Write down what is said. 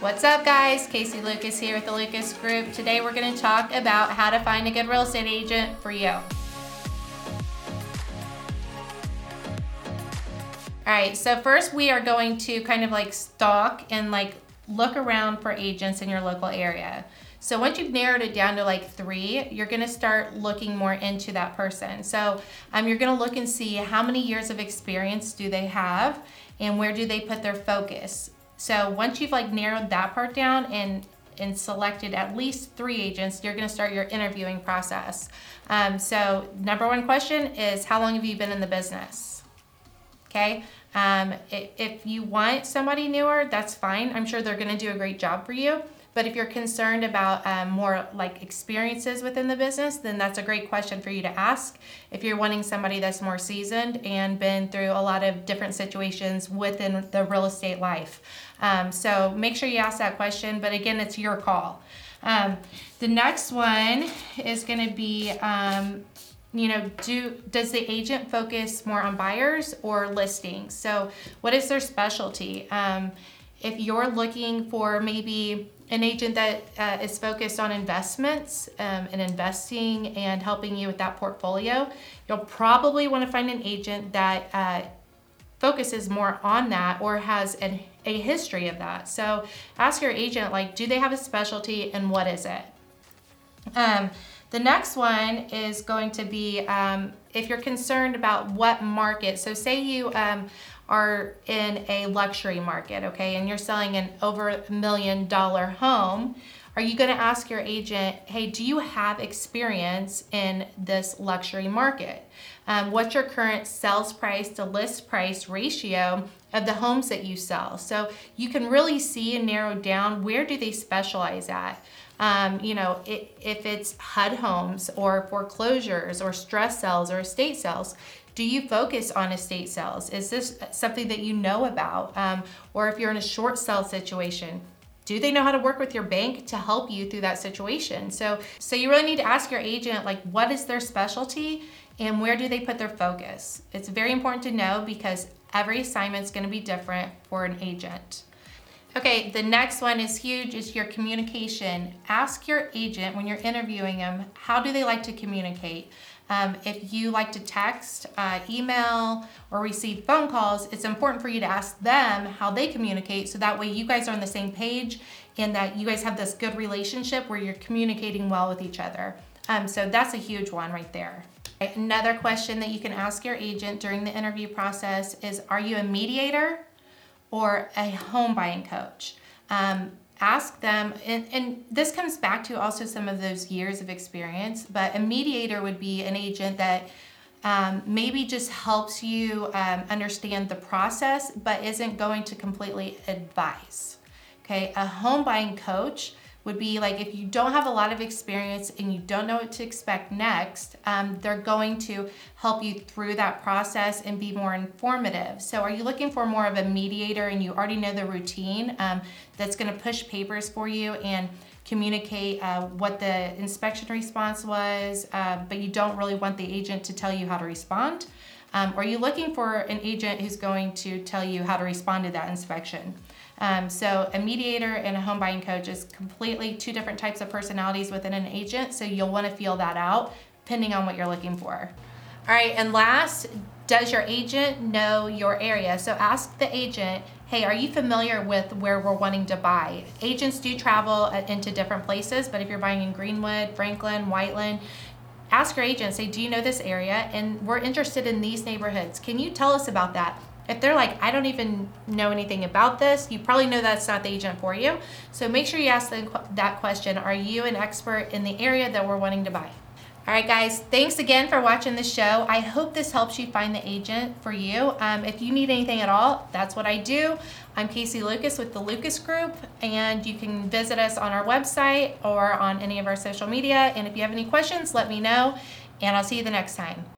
What's up, guys? Casey Lucas here with the Lucas Group. Today we're going to talk about how to find a good real estate agent for you. All right, so first we are going to kind of like stalk and like look around for agents in your local area. So once you've narrowed it down to like three, you're gonna start looking more into that person. So um, you're gonna look and see how many years of experience do they have and where do they put their focus. So once you've like narrowed that part down and and selected at least three agents, you're to start your interviewing process. Um, so number one question is how long have you been in the business? Okay. Um, if you want somebody newer, that's fine. I'm sure they're to do a great job for you. But if you're concerned about um, more like experiences within the business, then that's a great question for you to ask. If you're wanting somebody that's more seasoned and been through a lot of different situations within the real estate life. Um, so make sure you ask that question. But again, it's your call. Um, the next one is going to be um, you know do does the agent focus more on buyers or listings so what is their specialty um, if you're looking for maybe an agent that uh, is focused on investments um, and investing and helping you with that portfolio, you'll probably want to find an agent that uh, focuses more on that or has an, a history of that. So ask your agent, like, do they have a specialty and what is it? Um, the next one is going to be um, if you're concerned about what market. So, say you um, are in a luxury market, okay, and you're selling an over a million dollar home. Are you going to ask your agent, hey, do you have experience in this luxury market? Um, what's your current sales price to list price ratio of the homes that you sell? So you can really see and narrow down where do they specialize at. Um, you know, it, if it's HUD homes or foreclosures or stress sales or estate sales, do you focus on estate sales? Is this something that you know about? Um, or if you're in a short sale situation, do they know how to work with your bank to help you through that situation? So, so you really need to ask your agent, like, what is their specialty and where do they put their focus? It's very important to know because every assignment is going to be different for an agent. Okay, the next one is huge is your communication. Ask your agent when you're interviewing them, how do they like to communicate? Um, if you like to text, uh, email, or receive phone calls, it's important for you to ask them how they communicate so that way you guys are on the same page and that you guys have this good relationship where you're communicating well with each other. Um, so that's a huge one right there. Another question that you can ask your agent during the interview process is Are you a mediator? Or a home buying coach. Um, ask them, and, and this comes back to also some of those years of experience, but a mediator would be an agent that um, maybe just helps you um, understand the process, but isn't going to completely advise. Okay, a home buying coach would be like if you don't have a lot of experience and you don't know what to expect next, um, they're going to help you through that process and be more informative. So, are you looking for more of a mediator and you already know the routine um, that's going to push papers for you and communicate uh, what the inspection response was, uh, but you don't really want the agent to tell you how to respond? Um, are you looking for an agent who's going to tell you how to respond to that inspection? Um, so a mediator and a home buying coach is completely two different types of personalities within an agent. So you'll want to feel that out depending on what you're looking for. All right, and last, does your agent know your area? So ask the agent, hey, are you familiar with where we're wanting to buy? Agents do travel uh, into different places, but if you're buying in Greenwood, Franklin, Whiteland, ask your agent, say, do you know this area? And we're interested in these neighborhoods. Can you tell us about that? If they're like, I don't even know anything about this, you probably know that's not the agent for you. So make sure you ask them that question Are you an expert in the area that we're wanting to buy? All right, guys, thanks again for watching the show. I hope this helps you find the agent for you. Um, if you need anything at all, that's what I do. I'm Casey Lucas with the Lucas Group, and you can visit us on our website or on any of our social media. And if you have any questions, let me know, and I'll see you the next time.